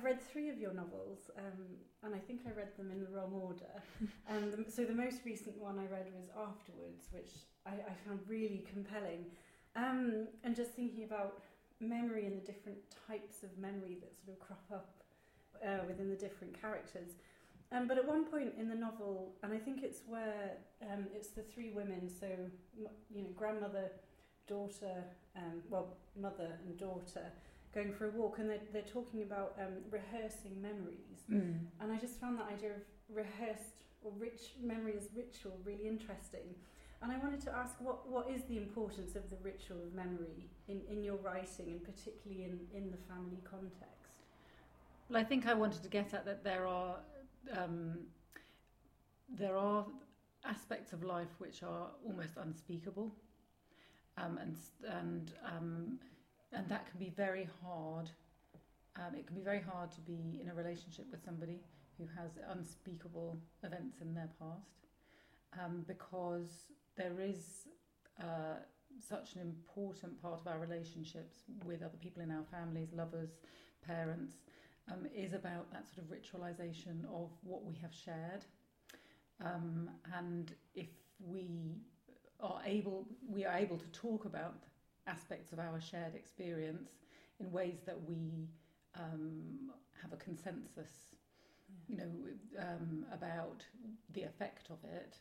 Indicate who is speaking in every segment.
Speaker 1: I've read three of your novels, um, and I think I read them in the wrong order. and the, so the most recent one I read was Afterwards, which I, I found really compelling. Um, and just thinking about memory and the different types of memory that sort of crop up uh, within the different characters. Um, but at one point in the novel, and I think it's where um, it's the three women, so you know, grandmother, daughter, um, well, mother and daughter, going for a walk, and they're, they're talking about um, rehearsing memories.
Speaker 2: Mm.
Speaker 1: And I just found that idea of rehearsed or rich memory as ritual really interesting. And I wanted to ask what, what is the importance of the ritual of memory in, in your writing, and particularly in, in the family context?
Speaker 2: Well, I think I wanted to get at that there are um, there are aspects of life which are almost unspeakable, um, and and um, and that can be very hard. Um, it can be very hard to be in a relationship with somebody who has unspeakable events in their past, um, because there is uh, such an important part of our relationships with other people in our families, lovers, parents, um, is about that sort of ritualization of what we have shared. Um, and if we are able, we are able to talk about aspects of our shared experience in ways that we um, have a consensus, you know, um, about the effect of it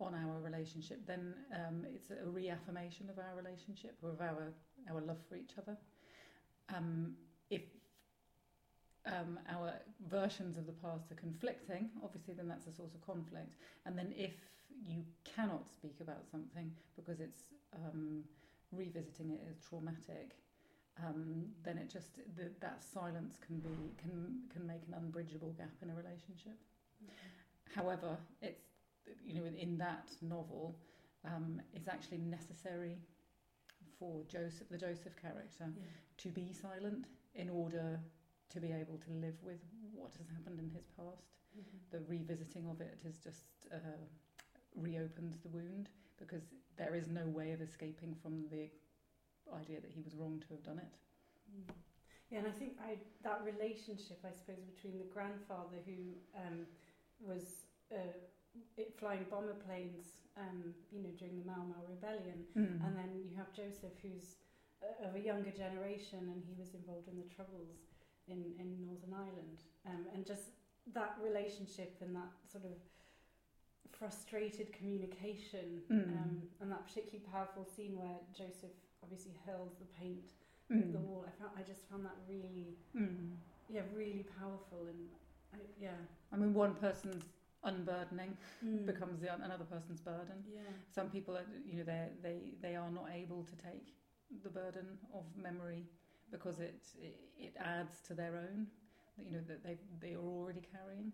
Speaker 2: on our relationship, then um, it's a reaffirmation of our relationship or of our our love for each other. Um, if um, our versions of the past are conflicting, obviously, then that's a source of conflict. And then if you cannot speak about something because it's um, revisiting it is traumatic, um, then it just the, that silence can be can can make an unbridgeable gap in a relationship. Mm-hmm. However, it's you know in that novel, um, it's actually necessary for Joseph, the Joseph character, yeah. to be silent in order to be able to live with what has happened in his past. Mm-hmm. The revisiting of it has just uh, reopened the wound because there is no way of escaping from the idea that he was wrong to have done it.
Speaker 1: Mm. Yeah, and I think I, that relationship, I suppose, between the grandfather who um, was uh, flying bomber planes, um, you know, during the Mau Mau rebellion, mm. and then you have Joseph, who's uh, of a younger generation, and he was involved in the troubles in, in Northern Ireland. Um, and just that relationship and that sort of frustrated communication mm. um, and that particularly powerful scene where Joseph obviously hurls the paint mm. at the wall. I found I just found that really, mm. yeah, really powerful and I, yeah.
Speaker 2: I mean, one person's unburdening mm. becomes the, another person's burden.
Speaker 1: Yeah.
Speaker 2: Some people, are, you know, they they they are not able to take the burden of memory because it, it, it adds to their own, you know, that they they are already carrying,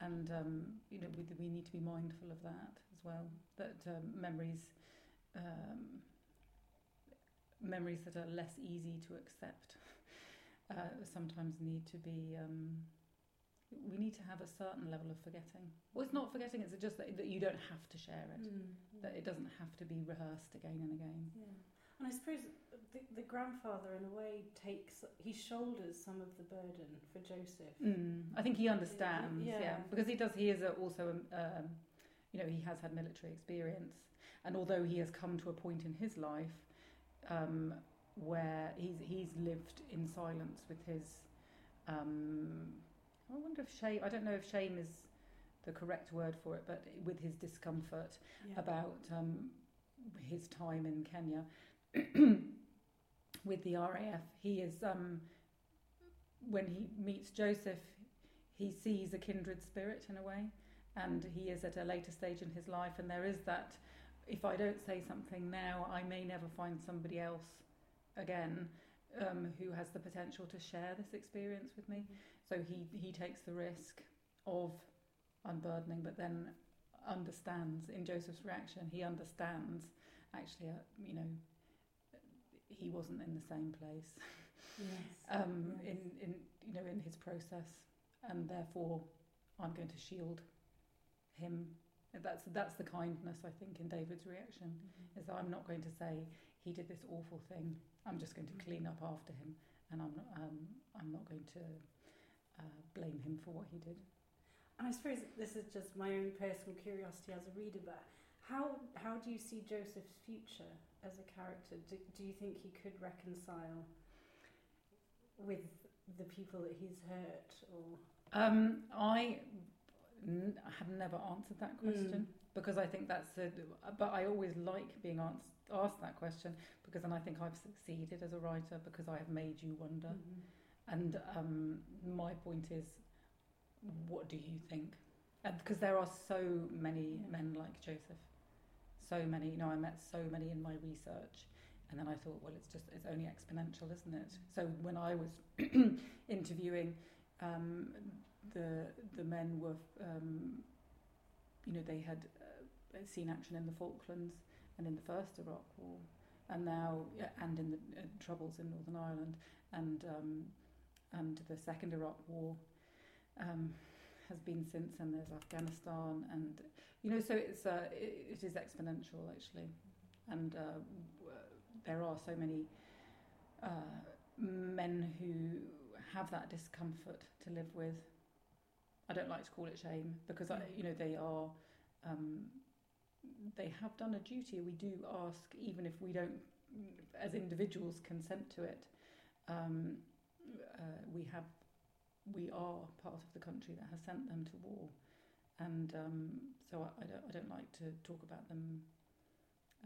Speaker 2: and um, you know we we need to be mindful of that as well. That um, memories. Um, memories that are less easy to accept uh, sometimes need to be um, we need to have a certain level of forgetting well it's not forgetting it's just that, that you don't have to share it mm, that it doesn't have to be rehearsed again and again
Speaker 1: yeah and I suppose the, the grandfather, in a way, takes he shoulders some of the burden for Joseph.
Speaker 2: Mm, I think he understands, yeah, yeah because he does. He is also, um, you know, he has had military experience, and although he has come to a point in his life um, where he's he's lived in silence with his. Um, I wonder if shame. I don't know if shame is the correct word for it, but with his discomfort yeah. about um, his time in Kenya, with the RAF. He is um, when he meets Joseph, he sees a kindred spirit in a way, and he is at a later stage in his life, and there is that. If I don't say something now, I may never find somebody else again um, who has the potential to share this experience with me. So he he takes the risk of unburdening, but then understands in Joseph's reaction. He understands actually, uh, you know, he wasn't in the same place.
Speaker 1: Yes.
Speaker 2: um, yes. In in you know in his process, and therefore I'm going to shield him. That's that's the kindness I think in David's reaction mm-hmm. is that I'm not going to say he did this awful thing. I'm just going to mm-hmm. clean up after him, and I'm not um, I'm not going to uh, blame him for what he did.
Speaker 1: And I suppose this is just my own personal curiosity as a reader, but how how do you see Joseph's future as a character? Do, do you think he could reconcile with the people that he's hurt, or
Speaker 2: Um, I n- have never answered that question because I think that's a. But I always like being ans- asked that question because then I think I've succeeded as a writer because I have made you wonder.
Speaker 1: Mhm.
Speaker 2: And um, my point is, what do you think? Because there are so many men like Joseph, so many. You know, I met so many in my research, and then I thought, well, it's just it's only exponential, isn't it? So when I was interviewing, um, the the men were, um, you know, they had uh, seen action in the Falklands and in the first Iraq War, and now and in the uh, troubles in Northern Ireland, and um, and the second Iraq War um, has been since, and there's Afghanistan, and you know, so it's uh, it, it is exponential actually, and uh, there are so many uh, men who have that discomfort to live with. I don't like to call it shame because I, you know they are um, they have done a duty. We do ask, even if we don't, as individuals, consent to it. Um, uh, we have, we are part of the country that has sent them to war, and um, so I, I don't, I don't like to talk about them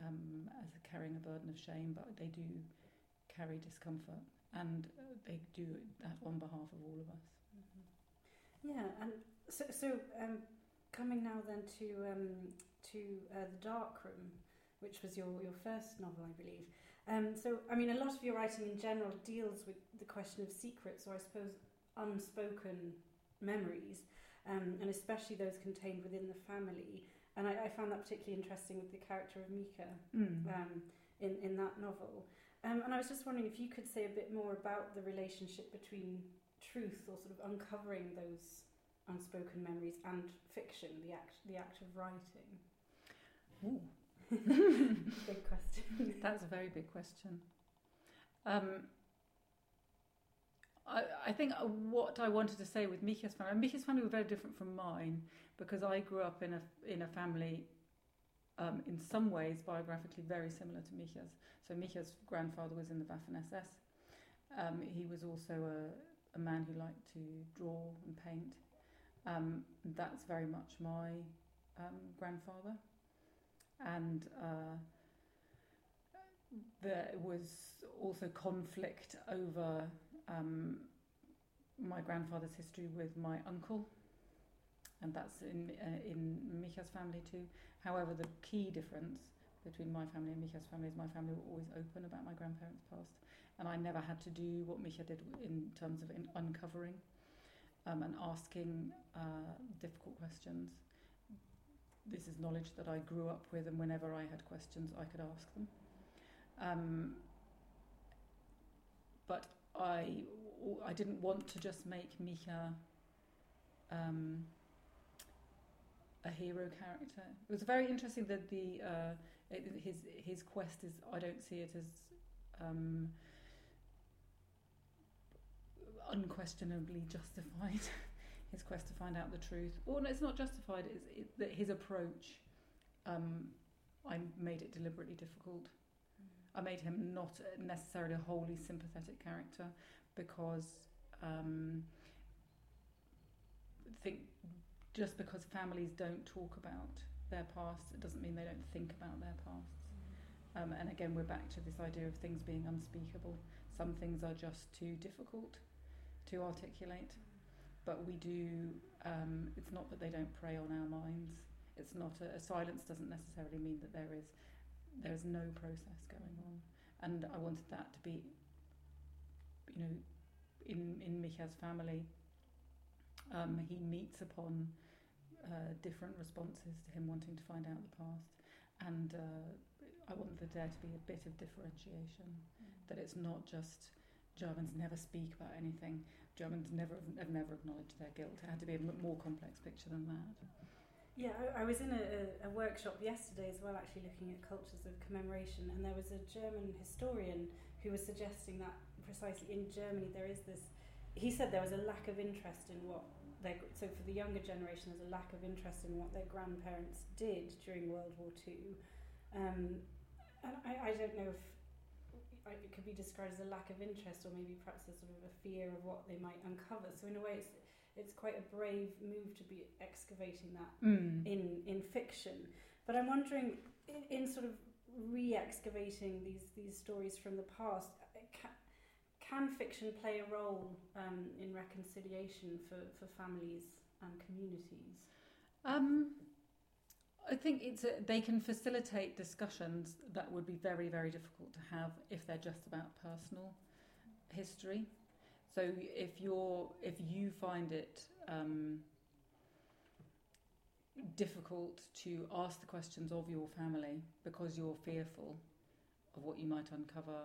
Speaker 2: um, as carrying a burden of shame, but they do carry discomfort, and uh, they do that on behalf of all of us.
Speaker 1: Mhm. Yeah, and so so um, coming now then to um, to uh, the Dark Room, which was your your first novel, I believe. Um, so I mean, a lot of your writing in general deals with the question of secrets, or I suppose unspoken memories, um, and especially those contained within the family. And I, I found that particularly interesting with the character of Micha
Speaker 2: Mm.
Speaker 1: um, in in that novel. Um, and I was just wondering if you could say a bit more about the relationship between truth or sort of uncovering those unspoken memories and fiction, the act the act of writing.
Speaker 2: Ooh.
Speaker 1: Big question.
Speaker 2: That's a very big question. Um, I, I think uh, what I wanted to say with Micha's family, and Micha's family were very different from mine because I grew up in a in a family, um, in some ways biographically very similar to Micha's. So Micha's grandfather was in the Waffen SS. Um, he was also a, a man who liked to draw and paint. Um, that's very much my um, grandfather, and. Uh, there was also conflict over um, my grandfather's history with my uncle, and that's in uh, in Micha's family too. However, the key difference between my family and Micha's family is my family were always open about my grandparents' past, and I never had to do what Micha did in terms of in uncovering um, and asking uh, difficult questions. This is knowledge that I grew up with, and whenever I had questions, I could ask them. Um, I, I didn't want to just make Micha um, a hero character. It was very interesting that the uh, it, his his quest is. I don't see it as um, unquestionably justified. his quest to find out the truth, or no, it's not justified. It's it, that his approach. Um, I made it deliberately difficult. I made him not necessarily a wholly sympathetic character because um, think just because families don't talk about their past, it doesn't mean they don't think about their pasts. Um, and again, we're back to this idea of things being unspeakable. Some things are just too difficult to articulate, but we do. Um, it's not that they don't prey on our minds. It's not a, a silence doesn't necessarily mean that there is there is no process going on, and I wanted that to be, you know, in in Micha's family. Um, he meets upon uh, different responses to him wanting to find out the past, and uh, I wanted there to be a bit of differentiation. That it's not just Germans never speak about anything. Germans never have never acknowledged their guilt. It had to be a m- more complex picture than that.
Speaker 1: Yeah, I, was in a, a workshop yesterday as well, actually looking at cultures of commemoration, and there was a German historian who was suggesting that precisely in Germany there is this he said there was a lack of interest in what their, so for the younger generation, there's a lack of interest in what their grandparents did during World War Two, um, and I, I don't know if it could be described as a lack of interest or maybe perhaps a sort of a fear of what they might uncover. So in a way, it's it's quite a brave move to be excavating that
Speaker 2: mm.
Speaker 1: in in fiction. But I'm wondering, in, in sort of re-excavating these these stories from the past, can, can fiction play a role um, in reconciliation for, for families and communities?
Speaker 2: Um, I think it's a, they can facilitate discussions that would be very very difficult to have if they're just about personal history. So if you're if you find it um, difficult to ask the questions of your family because you're fearful of what you might uncover,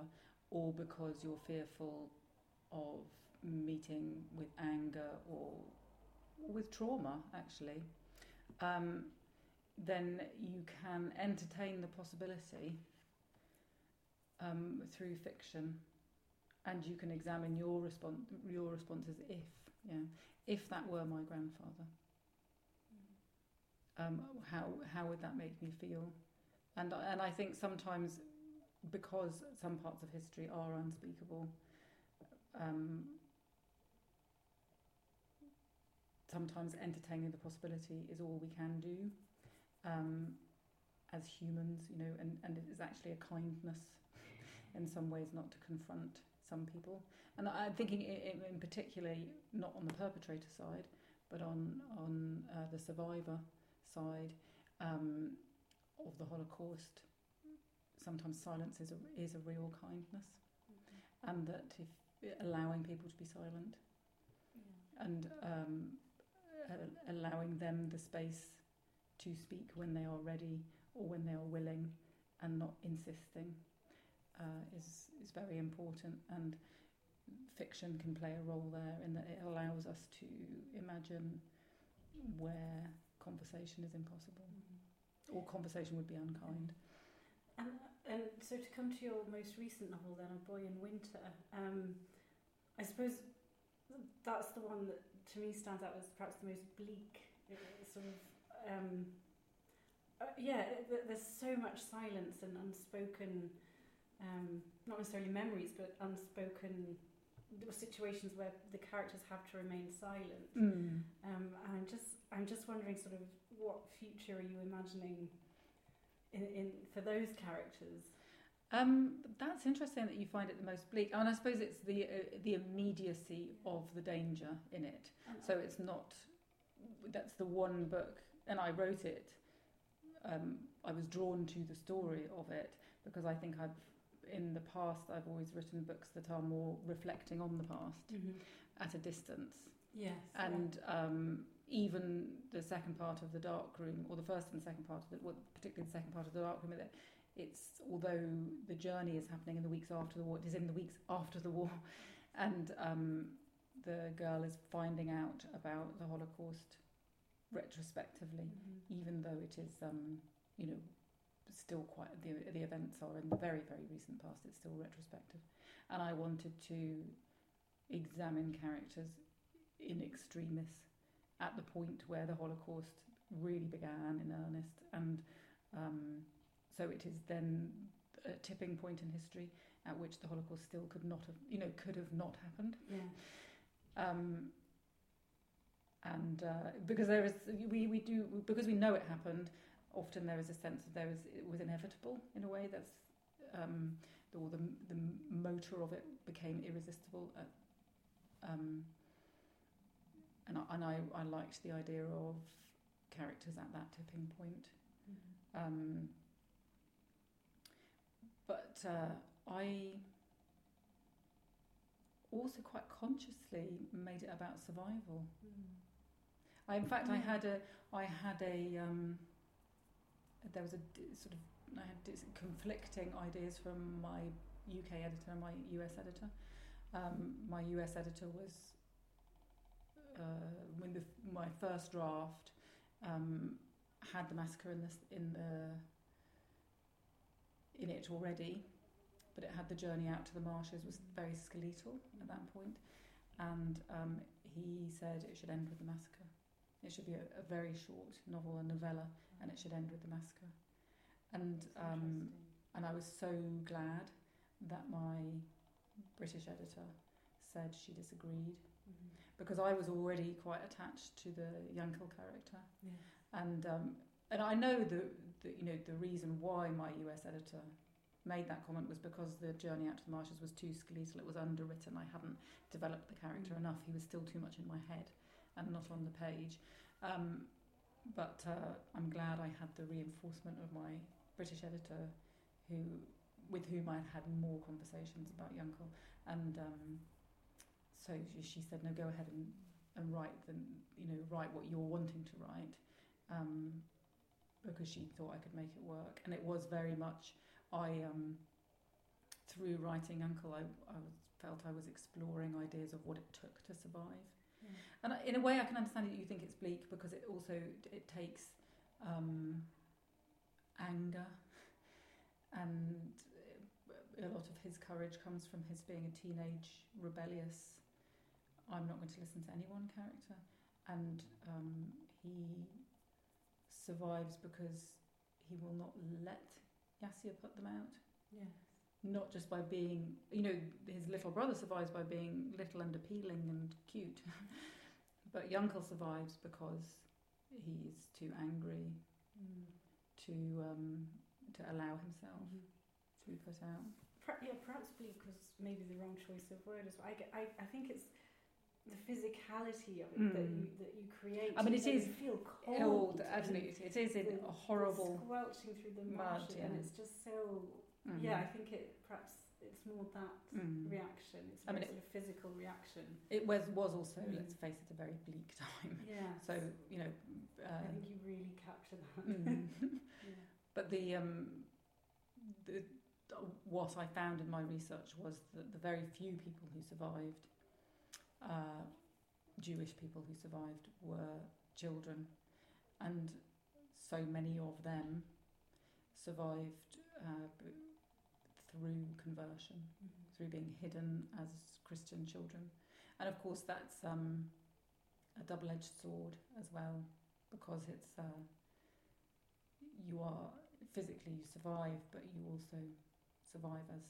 Speaker 2: or because you're fearful of meeting with anger or with trauma, actually, um, then you can entertain the possibility um, through fiction and you can examine your response your responses if yeah if that were my grandfather. Um, how how would that make me feel? And and I think sometimes because some parts of history are unspeakable um, sometimes entertaining the possibility is all we can do um, as humans you know and, and it is actually a kindness in some ways not to confront some people. And I'm thinking in, in particularly not on the perpetrator side, but on on uh, the survivor side um, of the Holocaust. Sometimes silence is a, is a real kindness, mm-hmm. and that if allowing people to be silent, yeah. and um, uh, allowing them the space to speak when they are ready or when they are willing, and not insisting uh, is is very important, and fiction can play a role there in that it allows us to imagine where conversation is impossible, mm-hmm. or conversation would be unkind.
Speaker 1: And, and so to come to your most recent novel, then, A Boy in Winter, um, I suppose that's the one that to me stands out as perhaps the most bleak. sort of, um, uh, yeah, there's so much silence and unspoken um, not necessarily memories, but unspoken situations where the characters have to remain silent.
Speaker 2: Mm.
Speaker 1: Um, and I'm just, I'm just wondering, sort of, what future are you imagining in, in for those characters?
Speaker 2: Um, that's interesting that you find it the most bleak, and I suppose it's the uh, the immediacy of the danger in it. So it's not. That's the one book, and I wrote it. Um, I was drawn to the story of it because I think I've in the past, I've always written books that are more reflecting on the past
Speaker 1: mm-hmm.
Speaker 2: at a distance.
Speaker 1: Yes.
Speaker 2: And yeah. um, even the second part of the dark room, or the first and second part of the, well, particularly the second part of the dark room, it's although the journey is happening in the weeks after the war, it is in the weeks after the war, and um, the girl is finding out about the Holocaust retrospectively, mm-hmm. even though it is, um, you know, still quite the the events are in the very very recent past. It's still retrospective, and I wanted to examine characters in extremis at the point where the Holocaust really began in earnest, and um, so it is then a tipping point in history at which the Holocaust still could not have, you know, could have not happened.
Speaker 1: Yeah.
Speaker 2: Um, and uh, because there is, we, we do because we know it happened, often there is a sense that there was it was inevitable in a way that's um, the, or the the motor of it became irresistible. At, um, and I, and I, I liked the idea of characters at that tipping point.
Speaker 1: Mm-hmm.
Speaker 2: Um, but uh, I also quite consciously made it about survival.
Speaker 1: Mm.
Speaker 2: I, in fact, mm. I had a I had a um, there was a sort of I had conflicting ideas from my UK editor and my US editor. Um, my US editor was uh, when the, my first draft um, had the massacre in this in the in it already, but it had the journey out to the marshes was very skeletal at that and um, he said it should end with the massacre. It should be a, a very short novel, a novella, and it should end with the massacre. And um, and I was so glad that my British editor said she disagreed
Speaker 1: Mhm.
Speaker 2: because I was already quite attached to the Yankel character,
Speaker 1: Yeah.
Speaker 2: and um, and I know the, the you know the reason why my US editor made that comment was because the Journey Out to the Marshes was too skeletal. It was underwritten. I hadn't developed the character
Speaker 1: Mm.
Speaker 2: enough. He was still too much in my head and not on the page. Um, but uh, I'm glad I had the reinforcement of my British editor, who with whom I'd had more conversations about Yankel, and um, so she, said, "No, go ahead and, and write the, you know, write what you're wanting to write." Um, because she thought I could make it work, and it was very much I um, through writing Uncle, I, I felt I was exploring ideas of what it took to survive. And in a way I can understand that you think it's bleak because it also it takes um, anger, and a lot of his courage comes from his being a teenage rebellious. I'm not going to listen to anyone character, and um, he survives because he will not let Yasia put them out.
Speaker 1: Yeah.
Speaker 2: Not just by being, you know, his little brother survives by being little and appealing and cute, but Yankel survives because he's too angry
Speaker 1: Mm.
Speaker 2: to um, to allow himself
Speaker 1: Mhm.
Speaker 2: to be put out.
Speaker 1: Yeah, perhaps bleak was maybe the wrong choice of word as well. I, get, I, I think it's the physicality of it that
Speaker 2: Mm.
Speaker 1: you that you create.
Speaker 2: I mean, it is
Speaker 1: you feel
Speaker 2: Oh,
Speaker 1: cold.
Speaker 2: absolutely, it is in a horrible.
Speaker 1: squelching through the
Speaker 2: mud,
Speaker 1: marshes, and it's just so.
Speaker 2: Mm.
Speaker 1: Yeah, I think it perhaps it's more that
Speaker 2: Mm.
Speaker 1: reaction. It's
Speaker 2: I
Speaker 1: a
Speaker 2: mean,
Speaker 1: sort of physical reaction.
Speaker 2: It was was also,
Speaker 1: Mm.
Speaker 2: let's face it, a very bleak time.
Speaker 1: Yeah.
Speaker 2: So you know,
Speaker 1: I
Speaker 2: uh,
Speaker 1: think you really capture that.
Speaker 2: mm.
Speaker 1: yeah.
Speaker 2: but the um, the what I found in my research was that the very few people who survived, uh, Jewish people who survived, were children, and so many of them survived uh, through conversion.
Speaker 1: Mhm.
Speaker 2: through being hidden as Christian children. And of course, that's um, a double edged sword as well, because it's uh, you are physically you survive, but you also survive as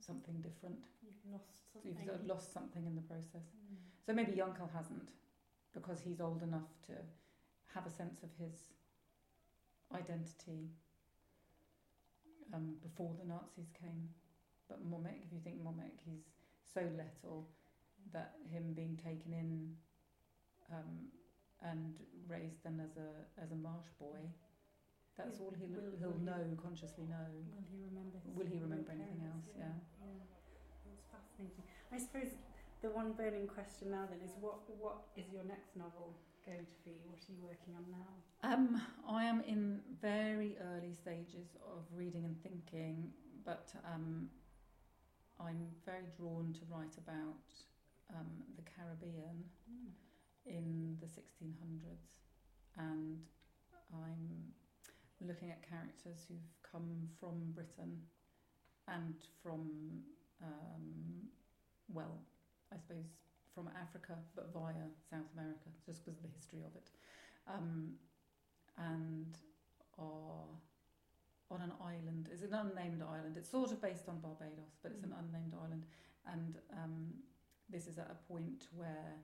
Speaker 2: something different.
Speaker 1: You've lost
Speaker 2: So
Speaker 1: something.
Speaker 2: you've lost something in the process.
Speaker 1: Mm.
Speaker 2: So maybe Yankel hasn't, because he's old enough to have a sense of his identity um, before the Nazis came. But Momik, if you think Momik, he's so little that him being taken in um, and raised then as a as a marsh boy, that's
Speaker 1: Yeah,
Speaker 2: all he'll,
Speaker 1: will-
Speaker 2: he'll
Speaker 1: will he-
Speaker 2: know, consciously know.
Speaker 1: Will he remember?
Speaker 2: Will he remember anything
Speaker 1: parents?
Speaker 2: else? Yeah.
Speaker 1: yeah. That's fascinating. I suppose the one burning question now then is what what is your next novel going to be? What are you working on now?
Speaker 2: Um, I am in very early stages of reading and thinking, but um, I'm very drawn to write about um, the Caribbean in the 1600s, and I'm looking at characters who've come from Britain and from, um, well, I suppose from Africa, but via South America, just because of the history of it, um, and are on an island. It's an unnamed island. It's sort of based on Barbados, but it's an
Speaker 1: Mm.
Speaker 2: unnamed island, and um, this is at a point where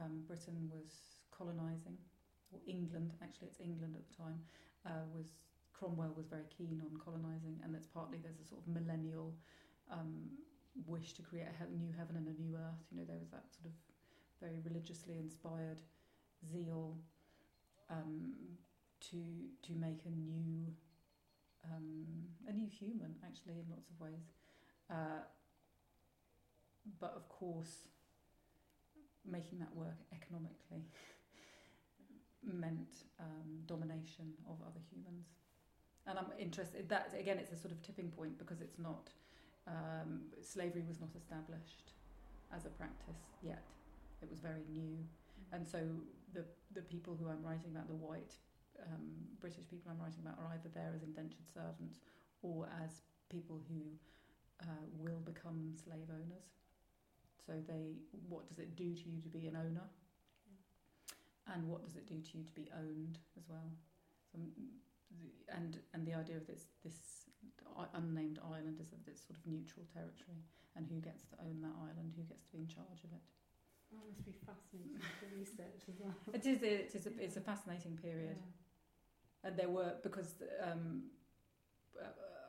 Speaker 2: um, Britain was colonising, or England, actually it's England at the time, uh, was Cromwell was very keen on colonising, and it's partly there's a sort of millennial um, wish to create a new heaven and a new earth. You know, there was that sort of very religiously inspired zeal um, to to make a new um, a new human, actually, in lots of ways. Uh, but of course, making that work economically meant um, domination of other humans. And I'm interested, that again, it's a sort of tipping point because it's not, um, slavery was not established as a practice yet. It was very new. And so the, the people who I'm writing about, the white um, British people I'm writing about, are either there as indentured servants or as people who uh, will become slave owners. So they, what does it do to you to be an owner? And what does it do to you to be owned as well? So, and and the idea of this this unnamed island is that it's sort of neutral territory, and who gets to own that island, who gets to be in charge of it.
Speaker 1: That must be fascinating research as well.
Speaker 2: It is. It is. A, it's a fascinating period,
Speaker 1: Yeah.
Speaker 2: and there were because um, uh,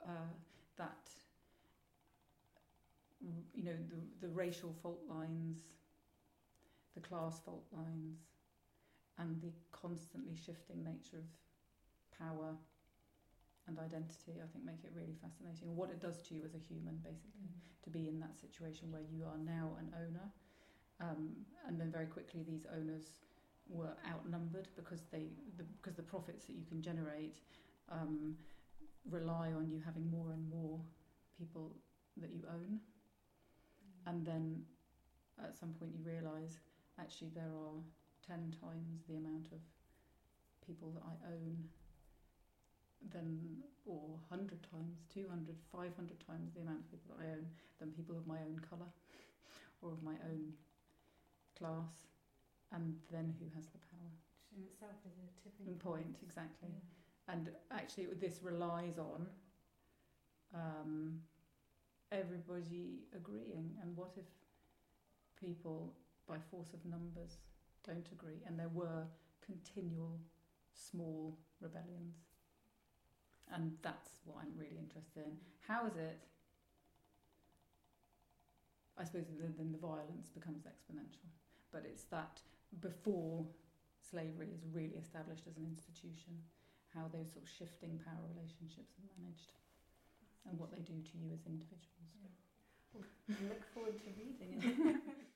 Speaker 2: uh, that you know the the racial fault lines, the class fault lines, and the constantly shifting nature of power and identity, I think, make it really fascinating. What it does to you as a human, basically, to be in that situation where you are now an owner. Um, and then very quickly, these owners were outnumbered because they the, because the profits that you can generate um, rely on you having more and more people that you own. And then at some point, you realise actually there are 10 times the amount of people that I own than, or 100 times, 200, 500 times the amount of people that I own than people of my own colour or of my own class. And then who has the power?
Speaker 1: Which in itself is a tipping
Speaker 2: Point, exactly.
Speaker 1: Yeah.
Speaker 2: And actually, this relies on um, everybody agreeing. And what if people, by force of numbers, don't agree? And there were continual small rebellions. And that's what I'm really interested in. How is it? I suppose then then the violence becomes exponential. But it's that before slavery is really established as an institution, how those sort of shifting power relationships are managed and what they do to you as individuals.
Speaker 1: Yeah. Well, I look forward to reading it.